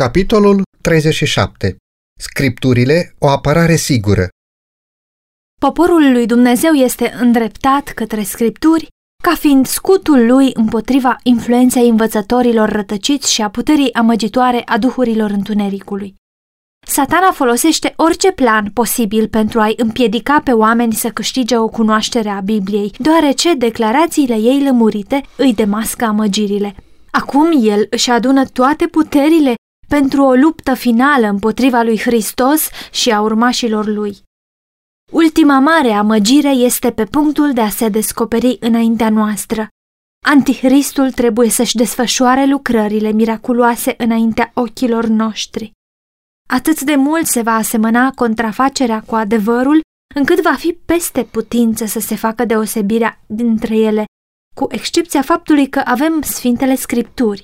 Capitolul 37. Scripturile, o apărare sigură. Poporul lui Dumnezeu este îndreptat către scripturi ca fiind scutul lui împotriva influenței învățătorilor rătăciți și a puterii amăgitoare a duhurilor întunericului. Satana folosește orice plan posibil pentru a-i împiedica pe oameni să câștige o cunoaștere a Bibliei, deoarece declarațiile ei lămurite îi demască amăgirile. Acum el își adună toate puterile pentru o luptă finală împotriva lui Hristos și a urmașilor lui. Ultima mare amăgire este pe punctul de a se descoperi înaintea noastră. Antihristul trebuie să-și desfășoare lucrările miraculoase înaintea ochilor noștri. Atât de mult se va asemăna contrafacerea cu adevărul, încât va fi peste putință să se facă deosebirea dintre ele, cu excepția faptului că avem Sfintele Scripturi.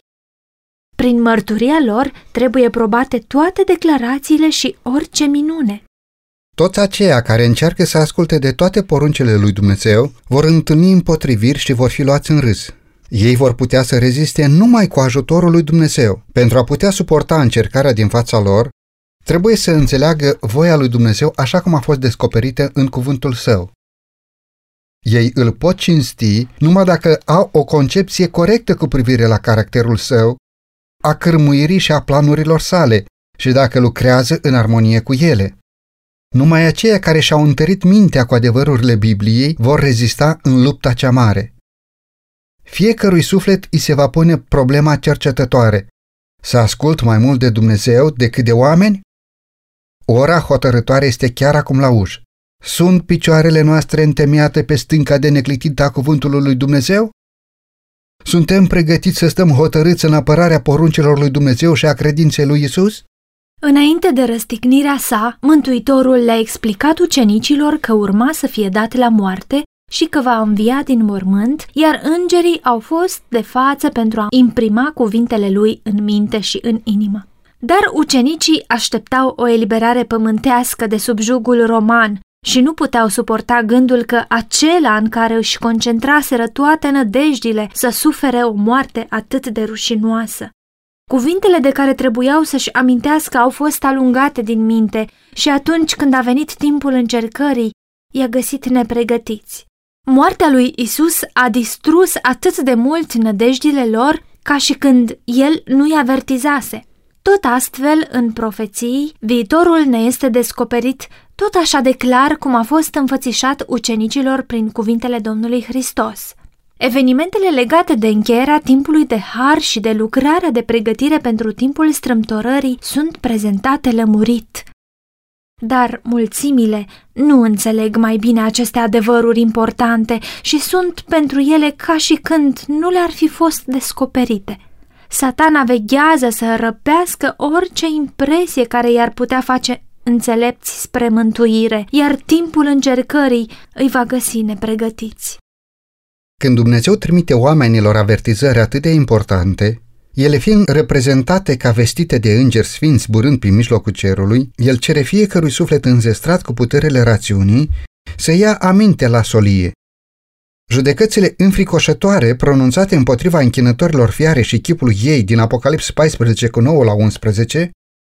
Prin mărturia lor trebuie probate toate declarațiile și orice minune. Toți aceia care încearcă să asculte de toate poruncele lui Dumnezeu vor întâlni împotriviri și vor fi luați în râs. Ei vor putea să reziste numai cu ajutorul lui Dumnezeu. Pentru a putea suporta încercarea din fața lor, trebuie să înțeleagă voia lui Dumnezeu așa cum a fost descoperită în cuvântul său. Ei îl pot cinsti numai dacă au o concepție corectă cu privire la caracterul său, a cârmuirii și a planurilor sale și dacă lucrează în armonie cu ele. Numai aceia care și-au întărit mintea cu adevărurile Bibliei vor rezista în lupta cea mare. Fiecărui suflet îi se va pune problema cercetătoare. Să ascult mai mult de Dumnezeu decât de oameni? Ora hotărătoare este chiar acum la ușă. Sunt picioarele noastre întemeiate pe stânca de neclitită a cuvântului lui Dumnezeu? Suntem pregătiți să stăm hotărâți în apărarea poruncilor lui Dumnezeu și a credinței lui Isus? Înainte de răstignirea sa, Mântuitorul le-a explicat ucenicilor că urma să fie dat la moarte și că va învia din mormânt, iar îngerii au fost de față pentru a imprima cuvintele lui în minte și în inimă. Dar ucenicii așteptau o eliberare pământească de sub jugul roman și nu puteau suporta gândul că acela în care își concentraseră toate nădejdile să sufere o moarte atât de rușinoasă. Cuvintele de care trebuiau să-și amintească au fost alungate din minte și atunci când a venit timpul încercării, i-a găsit nepregătiți. Moartea lui Isus a distrus atât de mult nădejdile lor ca și când el nu-i avertizase. Tot astfel, în profeții, viitorul ne este descoperit tot așa de clar cum a fost înfățișat ucenicilor prin cuvintele Domnului Hristos. Evenimentele legate de încheierea timpului de har și de lucrarea de pregătire pentru timpul strâmtorării sunt prezentate lămurit. Dar mulțimile nu înțeleg mai bine aceste adevăruri importante și sunt pentru ele ca și când nu le-ar fi fost descoperite. Satana veghează să răpească orice impresie care i-ar putea face înțelepți spre mântuire, iar timpul încercării îi va găsi nepregătiți. Când Dumnezeu trimite oamenilor avertizări atât de importante, ele fiind reprezentate ca vestite de îngeri sfinți zburând prin mijlocul cerului, el cere fiecărui suflet înzestrat cu puterele rațiunii să ia aminte la solie. Judecățile înfricoșătoare pronunțate împotriva închinătorilor fiare și chipul ei din Apocalips 14 cu 9 la 11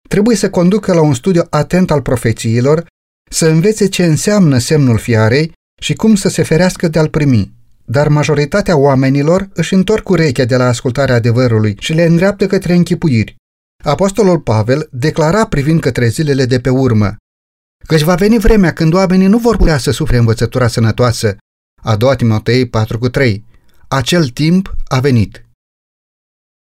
trebuie să conducă la un studiu atent al profețiilor, să învețe ce înseamnă semnul fiarei și cum să se ferească de a-l primi. Dar majoritatea oamenilor își întorc urechea de la ascultarea adevărului și le îndreaptă către închipuiri. Apostolul Pavel declara privind către zilele de pe urmă, căci va veni vremea când oamenii nu vor putea să sufre învățătura sănătoasă. A doua Timotei 4,3 Acel timp a venit.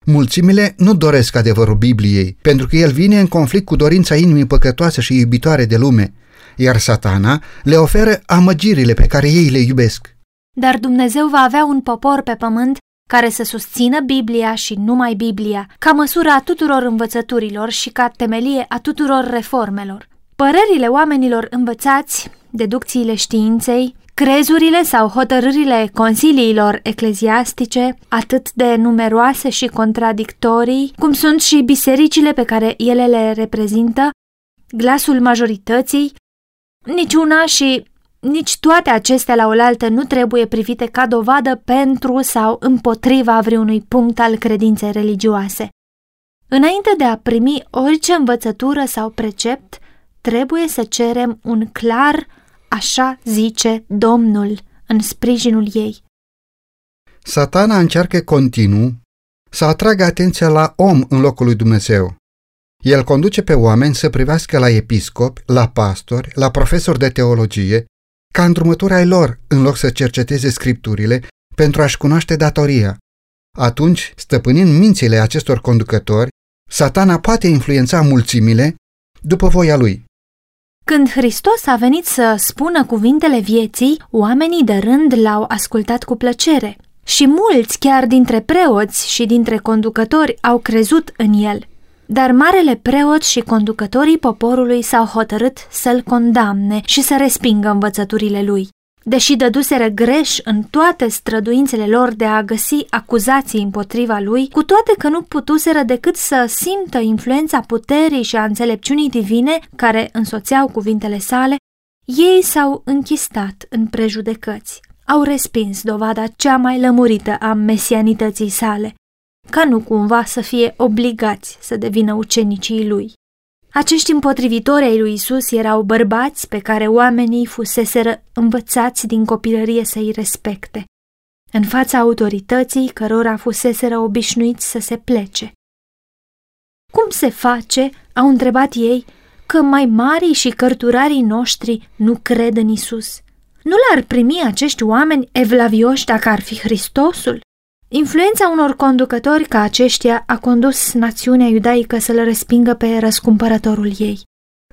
Mulțimile nu doresc adevărul Bibliei, pentru că el vine în conflict cu dorința inimii păcătoase și iubitoare de lume, iar satana le oferă amăgirile pe care ei le iubesc. Dar Dumnezeu va avea un popor pe pământ care să susțină Biblia și numai Biblia, ca măsură a tuturor învățăturilor și ca temelie a tuturor reformelor. Părerile oamenilor învățați, deducțiile științei, Crezurile sau hotărârile consiliilor ecleziastice, atât de numeroase și contradictorii, cum sunt și bisericile pe care ele le reprezintă, glasul majorității, niciuna și nici toate acestea la oaltă nu trebuie privite ca dovadă pentru sau împotriva vreunui punct al credinței religioase. Înainte de a primi orice învățătură sau precept, trebuie să cerem un clar, așa zice Domnul, în sprijinul ei. Satana încearcă continuu să atragă atenția la om în locul lui Dumnezeu. El conduce pe oameni să privească la episcopi, la pastori, la profesori de teologie, ca îndrumători ai lor, în loc să cerceteze scripturile pentru a-și cunoaște datoria. Atunci, stăpânind mințile acestor conducători, satana poate influența mulțimile după voia lui. Când Hristos a venit să spună cuvintele vieții, oamenii de rând l-au ascultat cu plăcere și mulți chiar dintre preoți și dintre conducători au crezut în el. Dar marele preot și conducătorii poporului s-au hotărât să-l condamne și să respingă învățăturile lui. Deși dăduseră greș în toate străduințele lor de a găsi acuzații împotriva lui, cu toate că nu putuseră decât să simtă influența puterii și a înțelepciunii divine care însoțeau cuvintele sale, ei s-au închistat în prejudecăți. Au respins dovada cea mai lămurită a mesianității sale, ca nu cumva să fie obligați să devină ucenicii lui. Acești împotrivitori ai lui Isus erau bărbați pe care oamenii fuseseră învățați din copilărie să-i respecte, în fața autorității cărora fuseseră obișnuiți să se plece. Cum se face, au întrebat ei, că mai mari și cărturarii noștri nu cred în Isus? Nu l-ar primi acești oameni evlavioși dacă ar fi Hristosul? Influența unor conducători ca aceștia a condus națiunea iudaică să-l respingă pe răscumpărătorul ei.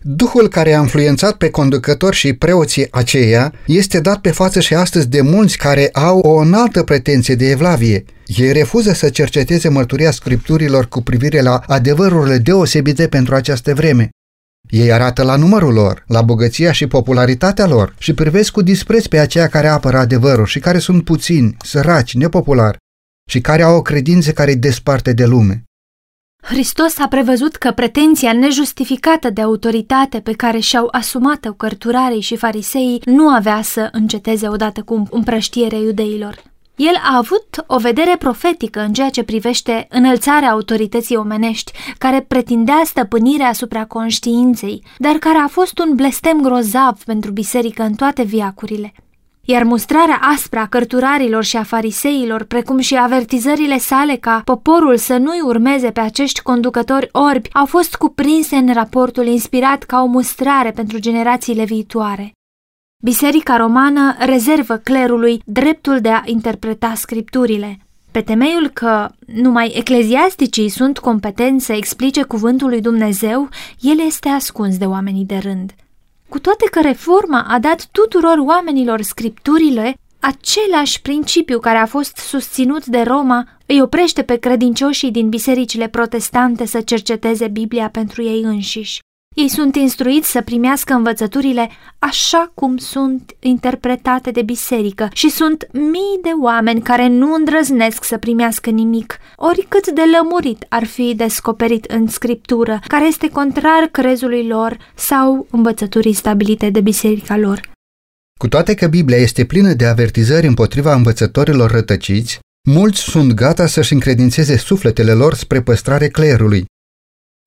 Duhul care a influențat pe conducători și preoții aceia este dat pe față și astăzi de mulți care au o înaltă pretenție de evlavie. Ei refuză să cerceteze mărturia scripturilor cu privire la adevărurile deosebite pentru această vreme. Ei arată la numărul lor, la bogăția și popularitatea lor și privesc cu dispreț pe aceia care apără adevărul și care sunt puțini, săraci, nepopulari și care au o credință care îi desparte de lume. Hristos a prevăzut că pretenția nejustificată de autoritate pe care și-au asumat-o cărturarii și fariseii nu avea să înceteze odată cu împrăștierea iudeilor. El a avut o vedere profetică în ceea ce privește înălțarea autorității omenești, care pretindea stăpânirea asupra conștiinței, dar care a fost un blestem grozav pentru biserică în toate viacurile iar mustrarea aspră a cărturarilor și a fariseilor, precum și avertizările sale ca poporul să nu-i urmeze pe acești conducători orbi, au fost cuprinse în raportul inspirat ca o mustrare pentru generațiile viitoare. Biserica romană rezervă clerului dreptul de a interpreta scripturile, pe temeiul că numai ecleziasticii sunt competenți să explice cuvântul lui Dumnezeu, el este ascuns de oamenii de rând. Cu toate că reforma a dat tuturor oamenilor scripturile, același principiu care a fost susținut de Roma îi oprește pe credincioșii din bisericile protestante să cerceteze Biblia pentru ei înșiși. Ei sunt instruiți să primească învățăturile așa cum sunt interpretate de biserică și sunt mii de oameni care nu îndrăznesc să primească nimic, oricât de lămurit ar fi descoperit în scriptură, care este contrar crezului lor sau învățăturii stabilite de biserica lor. Cu toate că Biblia este plină de avertizări împotriva învățătorilor rătăciți, mulți sunt gata să-și încredințeze sufletele lor spre păstrare clerului,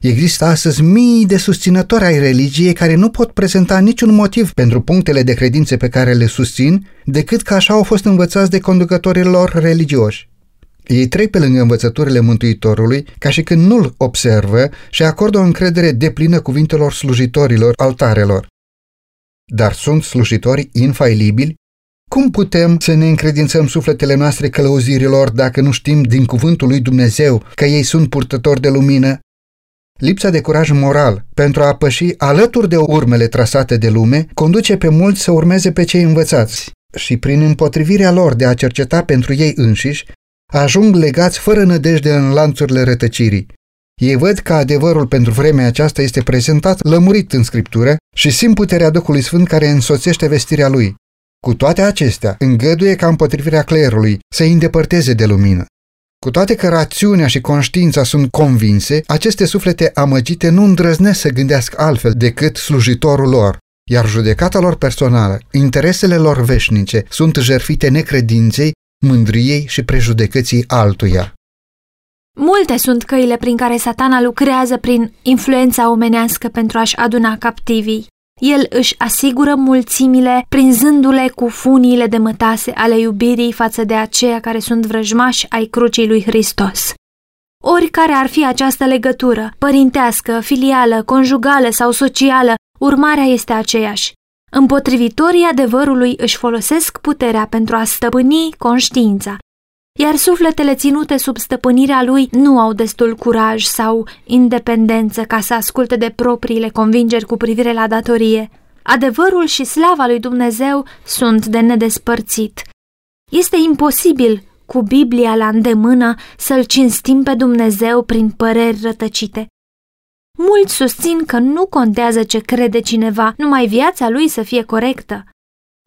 Există astăzi mii de susținători ai religiei care nu pot prezenta niciun motiv pentru punctele de credințe pe care le susțin, decât că așa au fost învățați de conducătorii lor religioși. Ei trec pe lângă învățăturile Mântuitorului ca și când nu-l observă și acordă o încredere deplină cuvintelor slujitorilor altarelor. Dar sunt slujitori infailibili? Cum putem să ne încredințăm sufletele noastre călăuzirilor dacă nu știm din cuvântul lui Dumnezeu că ei sunt purtători de lumină Lipsa de curaj moral pentru a păși alături de urmele trasate de lume conduce pe mulți să urmeze pe cei învățați și prin împotrivirea lor de a cerceta pentru ei înșiși, ajung legați fără nădejde în lanțurile rătăcirii. Ei văd că adevărul pentru vremea aceasta este prezentat lămurit în Scriptură și simt puterea Duhului Sfânt care însoțește vestirea lui. Cu toate acestea, îngăduie ca împotrivirea clerului să îi îndepărteze de lumină. Cu toate că rațiunea și conștiința sunt convinse, aceste suflete amăgite nu îndrăznesc să gândească altfel decât slujitorul lor, iar judecata lor personală, interesele lor veșnice, sunt jerfite necredinței, mândriei și prejudecății altuia. Multe sunt căile prin care satana lucrează prin influența omenească pentru a-și aduna captivii. El își asigură mulțimile prinzându-le cu funiile de mătase ale iubirii față de aceia care sunt vrăjmași ai crucii lui Hristos. Oricare ar fi această legătură, părintească, filială, conjugală sau socială, urmarea este aceeași. Împotrivitorii adevărului își folosesc puterea pentru a stăpâni conștiința, iar sufletele ținute sub stăpânirea lui nu au destul curaj sau independență ca să asculte de propriile convingeri cu privire la datorie. Adevărul și slava lui Dumnezeu sunt de nedespărțit. Este imposibil, cu Biblia la îndemână, să-L cinstim pe Dumnezeu prin păreri rătăcite. Mulți susțin că nu contează ce crede cineva, numai viața lui să fie corectă.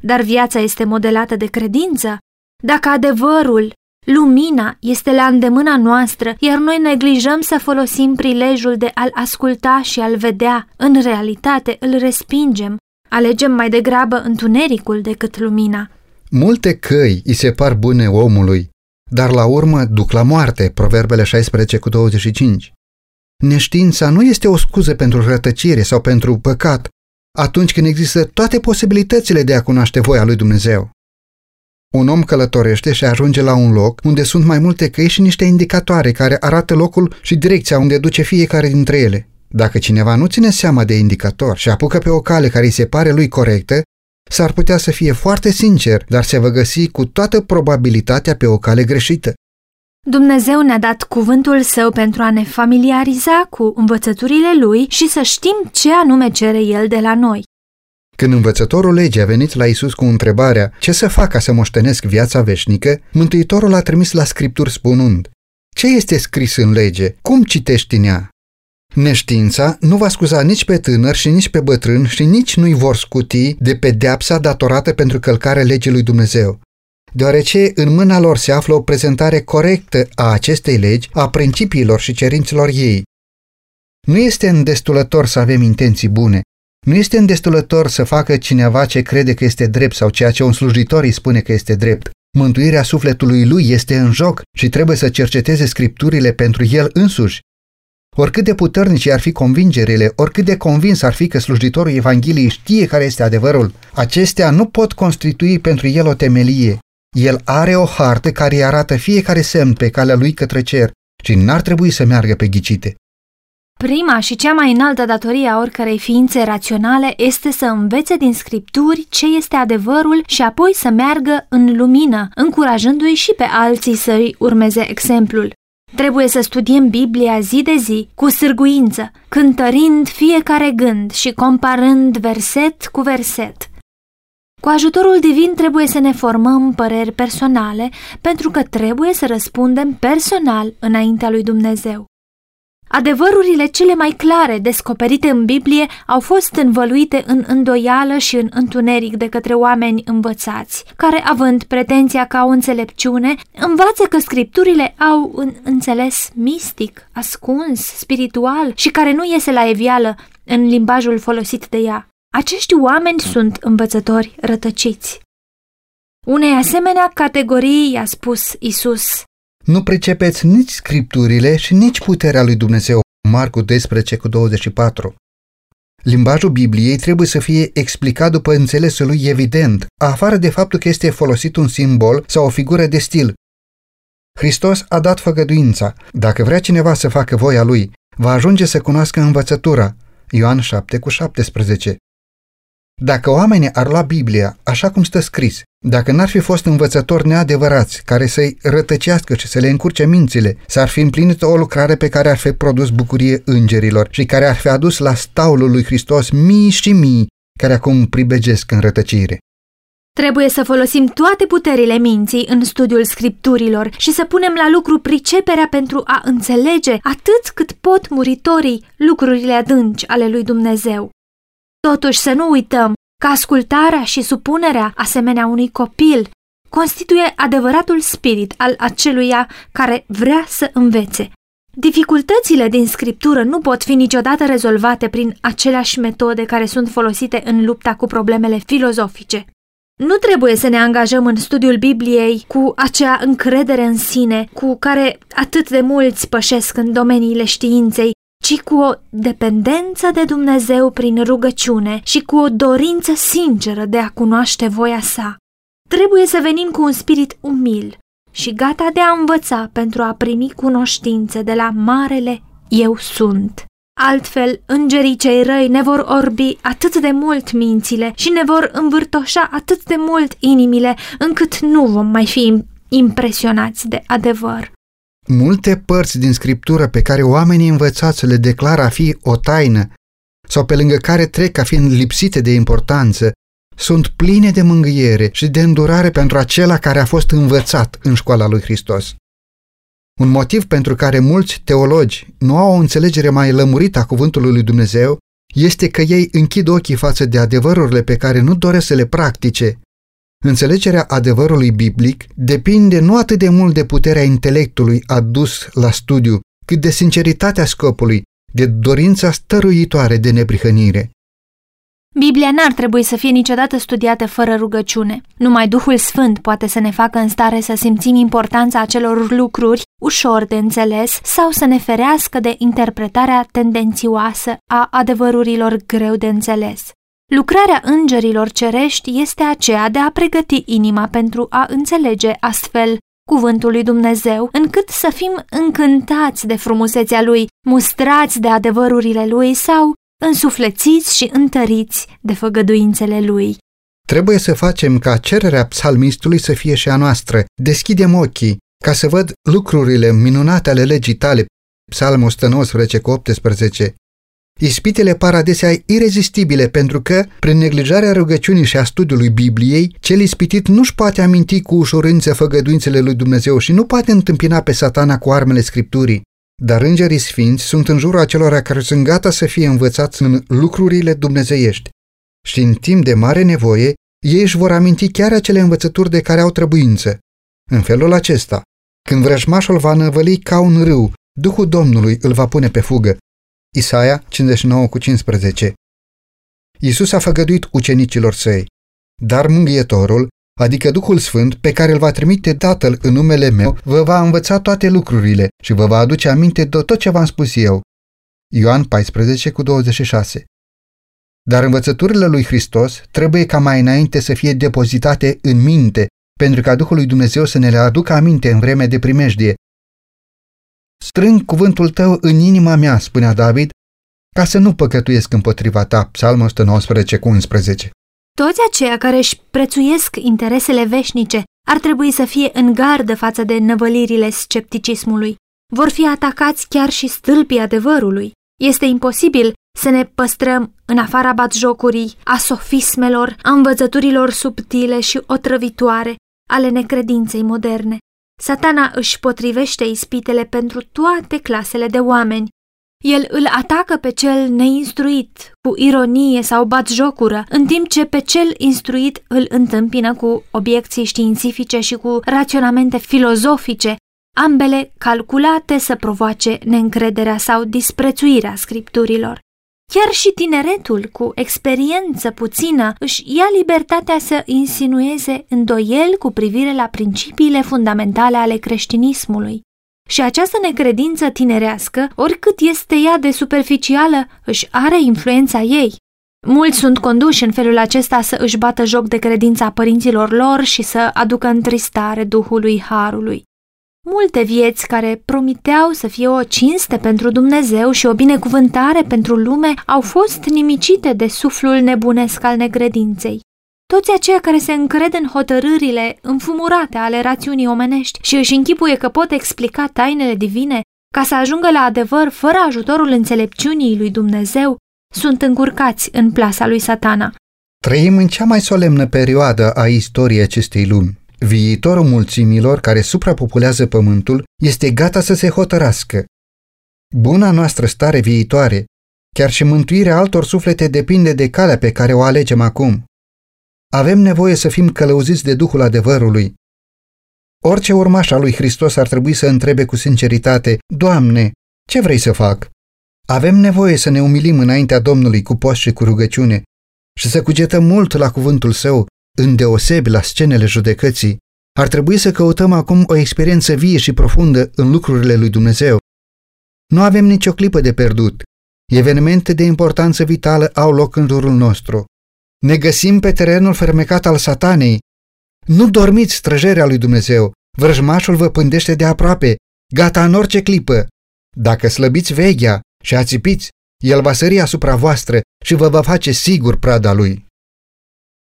Dar viața este modelată de credință. Dacă adevărul, lumina, este la îndemâna noastră, iar noi neglijăm să folosim prilejul de a-l asculta și a-l vedea, în realitate îl respingem. Alegem mai degrabă întunericul decât lumina. Multe căi îi se par bune omului, dar la urmă duc la moarte, Proverbele 16 cu 25. Neștiința nu este o scuză pentru rătăcire sau pentru păcat, atunci când există toate posibilitățile de a cunoaște voia lui Dumnezeu. Un om călătorește și ajunge la un loc unde sunt mai multe căi și niște indicatoare care arată locul și direcția unde duce fiecare dintre ele. Dacă cineva nu ține seama de indicator și apucă pe o cale care îi se pare lui corectă, s-ar putea să fie foarte sincer, dar se va găsi cu toată probabilitatea pe o cale greșită. Dumnezeu ne-a dat cuvântul său pentru a ne familiariza cu învățăturile lui și să știm ce anume cere el de la noi. Când învățătorul legii a venit la Isus cu întrebarea ce să fac ca să moștenesc viața veșnică, Mântuitorul a trimis la Scripturi spunând Ce este scris în lege? Cum citești în ea? Neștiința nu va scuza nici pe tânăr și nici pe bătrân și nici nu-i vor scuti de pedeapsa datorată pentru călcarea legii lui Dumnezeu deoarece în mâna lor se află o prezentare corectă a acestei legi, a principiilor și cerințelor ei. Nu este îndestulător să avem intenții bune, nu este îndestulător să facă cineva ce crede că este drept sau ceea ce un slujitor îi spune că este drept. Mântuirea sufletului lui este în joc și trebuie să cerceteze scripturile pentru el însuși. Oricât de puternice ar fi convingerile, oricât de convins ar fi că slujitorul Evangheliei știe care este adevărul, acestea nu pot constitui pentru el o temelie. El are o hartă care îi arată fiecare semn pe calea lui către cer și n-ar trebui să meargă pe ghicite. Prima și cea mai înaltă datorie a oricărei ființe raționale este să învețe din scripturi ce este adevărul și apoi să meargă în lumină, încurajându-i și pe alții să-i urmeze exemplul. Trebuie să studiem Biblia zi de zi, cu sârguință, cântărind fiecare gând și comparând verset cu verset. Cu ajutorul divin trebuie să ne formăm păreri personale, pentru că trebuie să răspundem personal înaintea lui Dumnezeu. Adevărurile cele mai clare descoperite în Biblie au fost învăluite în îndoială și în întuneric de către oameni învățați, care, având pretenția ca o înțelepciune, învață că scripturile au un înțeles mistic, ascuns, spiritual și care nu iese la evială în limbajul folosit de ea. Acești oameni sunt învățători rătăciți. Unei asemenea categorii i-a spus Isus: Nu pricepeți nici scripturile și nici puterea lui Dumnezeu. Marcu 12 cu 24. Limbajul Bibliei trebuie să fie explicat după înțelesul lui evident, afară de faptul că este folosit un simbol sau o figură de stil. Hristos a dat făgăduința. Dacă vrea cineva să facă voia lui, va ajunge să cunoască învățătura. Ioan 7 cu 17. Dacă oamenii ar lua Biblia așa cum stă scris, dacă n-ar fi fost învățători neadevărați care să-i rătăcească și să le încurce mințile, s-ar fi împlinit o lucrare pe care ar fi produs bucurie îngerilor și care ar fi adus la staulul lui Hristos mii și mii care acum pribegesc în rătăcire. Trebuie să folosim toate puterile minții în studiul scripturilor și să punem la lucru priceperea pentru a înțelege atât cât pot muritorii lucrurile adânci ale lui Dumnezeu. Totuși să nu uităm că ascultarea și supunerea, asemenea unui copil, constituie adevăratul spirit al aceluia care vrea să învețe. Dificultățile din scriptură nu pot fi niciodată rezolvate prin aceleași metode care sunt folosite în lupta cu problemele filozofice. Nu trebuie să ne angajăm în studiul Bibliei cu acea încredere în sine cu care atât de mulți pășesc în domeniile științei, ci cu o dependență de Dumnezeu prin rugăciune și cu o dorință sinceră de a cunoaște voia sa. Trebuie să venim cu un spirit umil și gata de a învăța pentru a primi cunoștințe de la Marele Eu Sunt. Altfel, îngerii cei răi ne vor orbi atât de mult mințile și ne vor învârtoșa atât de mult inimile, încât nu vom mai fi impresionați de adevăr. Multe părți din scriptură pe care oamenii învățați le declară a fi o taină sau pe lângă care trec ca fiind lipsite de importanță, sunt pline de mângâiere și de îndurare pentru acela care a fost învățat în școala lui Hristos. Un motiv pentru care mulți teologi nu au o înțelegere mai lămurită a cuvântului lui Dumnezeu este că ei închid ochii față de adevărurile pe care nu doresc să le practice. Înțelegerea adevărului biblic depinde nu atât de mult de puterea intelectului adus la studiu, cât de sinceritatea scopului, de dorința stăruitoare de neprihănire. Biblia n-ar trebui să fie niciodată studiată fără rugăciune. Numai Duhul Sfânt poate să ne facă în stare să simțim importanța acelor lucruri ușor de înțeles sau să ne ferească de interpretarea tendențioasă a adevărurilor greu de înțeles. Lucrarea îngerilor cerești este aceea de a pregăti inima pentru a înțelege astfel cuvântul lui Dumnezeu, încât să fim încântați de frumusețea lui, mustrați de adevărurile lui sau însuflețiți și întăriți de făgăduințele lui. Trebuie să facem ca cererea psalmistului să fie și a noastră. Deschidem ochii ca să văd lucrurile minunate ale legii tale. Psalmul 119 cu 18. Ispitele par adesea irezistibile pentru că, prin neglijarea rugăciunii și a studiului Bibliei, cel ispitit nu-și poate aminti cu ușurință făgăduințele lui Dumnezeu și nu poate întâmpina pe satana cu armele Scripturii. Dar îngerii sfinți sunt în jurul acelora care sunt gata să fie învățați în lucrurile dumnezeiești. Și în timp de mare nevoie, ei își vor aminti chiar acele învățături de care au trebuință. În felul acesta, când vrăjmașul va năvăli ca un râu, Duhul Domnului îl va pune pe fugă. Isaia 59 cu 15 Iisus a făgăduit ucenicilor săi, dar mânghietorul adică Duhul Sfânt, pe care îl va trimite Tatăl în numele meu, vă va învăța toate lucrurile și vă va aduce aminte de tot ce v-am spus eu. Ioan 14 cu 26 Dar învățăturile lui Hristos trebuie ca mai înainte să fie depozitate în minte, pentru ca Duhul lui Dumnezeu să ne le aducă aminte în vremea de primejdie. Strâng cuvântul tău în inima mea, spunea David, ca să nu păcătuiesc împotriva ta, Psalmul 119 cu 11. Toți aceia care își prețuiesc interesele veșnice ar trebui să fie în gardă față de năvălirile scepticismului. Vor fi atacați chiar și stâlpii adevărului. Este imposibil să ne păstrăm în afara batjocurii, a sofismelor, a învățăturilor subtile și otrăvitoare ale necredinței moderne. Satana își potrivește ispitele pentru toate clasele de oameni, el îl atacă pe cel neinstruit cu ironie sau batjocură, în timp ce pe cel instruit îl întâmpină cu obiecții științifice și cu raționamente filozofice, ambele calculate să provoace neîncrederea sau disprețuirea scripturilor. Chiar și tineretul cu experiență puțină își ia libertatea să insinueze îndoiel cu privire la principiile fundamentale ale creștinismului. Și această necredință tinerească, oricât este ea de superficială, își are influența ei. Mulți sunt conduși în felul acesta să își bată joc de credința părinților lor și să aducă întristare Duhului Harului. Multe vieți care promiteau să fie o cinste pentru Dumnezeu și o binecuvântare pentru lume au fost nimicite de suflul nebunesc al necredinței. Toți aceia care se încred în hotărârile înfumurate ale rațiunii omenești și își închipuie că pot explica tainele divine ca să ajungă la adevăr fără ajutorul înțelepciunii lui Dumnezeu, sunt încurcați în plasa lui satana. Trăim în cea mai solemnă perioadă a istoriei acestei lumi. Viitorul mulțimilor care suprapopulează pământul este gata să se hotărască. Buna noastră stare viitoare, chiar și mântuirea altor suflete depinde de calea pe care o alegem acum. Avem nevoie să fim călăuziți de Duhul adevărului. Orice urmaș al lui Hristos ar trebui să întrebe cu sinceritate, Doamne, ce vrei să fac? Avem nevoie să ne umilim înaintea Domnului cu post și cu rugăciune și să cugetăm mult la cuvântul Său îndeosebi la scenele judecății, ar trebui să căutăm acum o experiență vie și profundă în lucrurile lui Dumnezeu. Nu avem nicio clipă de pierdut. Evenimente de importanță vitală au loc în jurul nostru. Ne găsim pe terenul fermecat al satanei. Nu dormiți străjerea lui Dumnezeu. Vrăjmașul vă pândește de aproape, gata în orice clipă. Dacă slăbiți veghea și ațipiți, el va sări asupra voastră și vă va face sigur prada lui.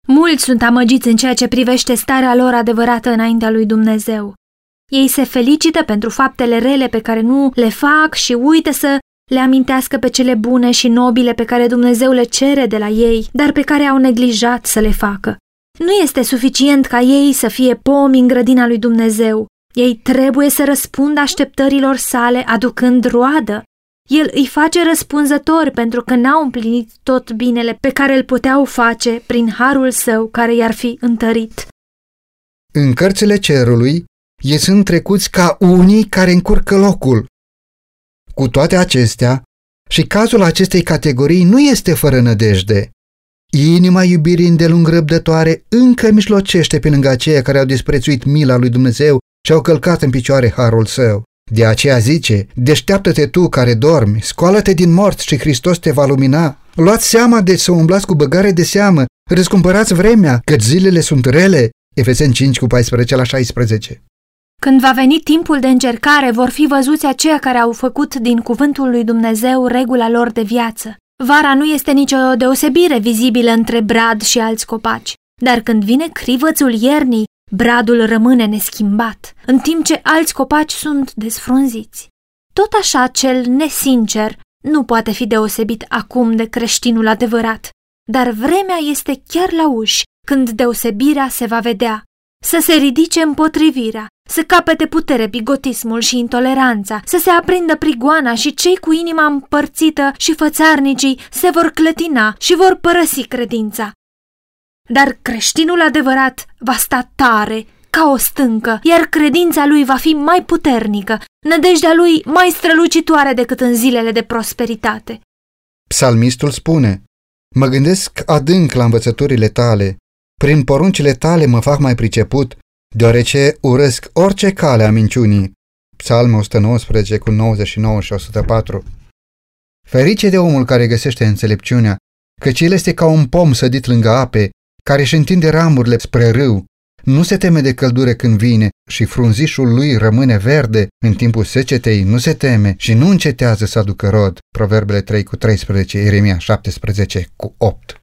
Mulți sunt amăgiți în ceea ce privește starea lor adevărată înaintea lui Dumnezeu. Ei se felicită pentru faptele rele pe care nu le fac și uită să le amintească pe cele bune și nobile pe care Dumnezeu le cere de la ei, dar pe care au neglijat să le facă. Nu este suficient ca ei să fie pomi în grădina lui Dumnezeu. Ei trebuie să răspundă așteptărilor sale aducând roadă. El îi face răspunzători pentru că n-au împlinit tot binele pe care îl puteau face prin harul său care i-ar fi întărit. În cărțile cerului, ei sunt trecuți ca unii care încurcă locul. Cu toate acestea, și cazul acestei categorii nu este fără nădejde. Inima iubirii îndelung răbdătoare încă mijlocește pe lângă aceia care au disprețuit mila lui Dumnezeu și au călcat în picioare harul său. De aceea zice, deșteaptă-te tu care dormi, scoală-te din morți și Hristos te va lumina. Luați seama de să umblați cu băgare de seamă, răscumpărați vremea, că zilele sunt rele. Efeseni 5 cu 14 la 16. Când va veni timpul de încercare, vor fi văzuți aceia care au făcut din cuvântul lui Dumnezeu regula lor de viață. Vara nu este nicio deosebire vizibilă între brad și alți copaci, dar când vine crivățul iernii, bradul rămâne neschimbat, în timp ce alți copaci sunt desfrunziți. Tot așa cel nesincer nu poate fi deosebit acum de creștinul adevărat, dar vremea este chiar la uși când deosebirea se va vedea, să se ridice împotrivirea, să capete putere bigotismul și intoleranța, să se aprindă prigoana și cei cu inima împărțită și fățarnicii se vor clătina și vor părăsi credința. Dar creștinul adevărat va sta tare ca o stâncă, iar credința lui va fi mai puternică, nădejdea lui mai strălucitoare decât în zilele de prosperitate. Psalmistul spune, Mă gândesc adânc la învățăturile tale, prin poruncile tale mă fac mai priceput, deoarece urăsc orice cale a minciunii. Psalm 119 cu 99 și 104 Ferice de omul care găsește înțelepciunea, căci el este ca un pom sădit lângă ape, care își întinde ramurile spre râu, nu se teme de căldură când vine și frunzișul lui rămâne verde în timpul secetei, nu se teme și nu încetează să aducă rod. Proverbele 3 cu 13, Ieremia 17 cu 8.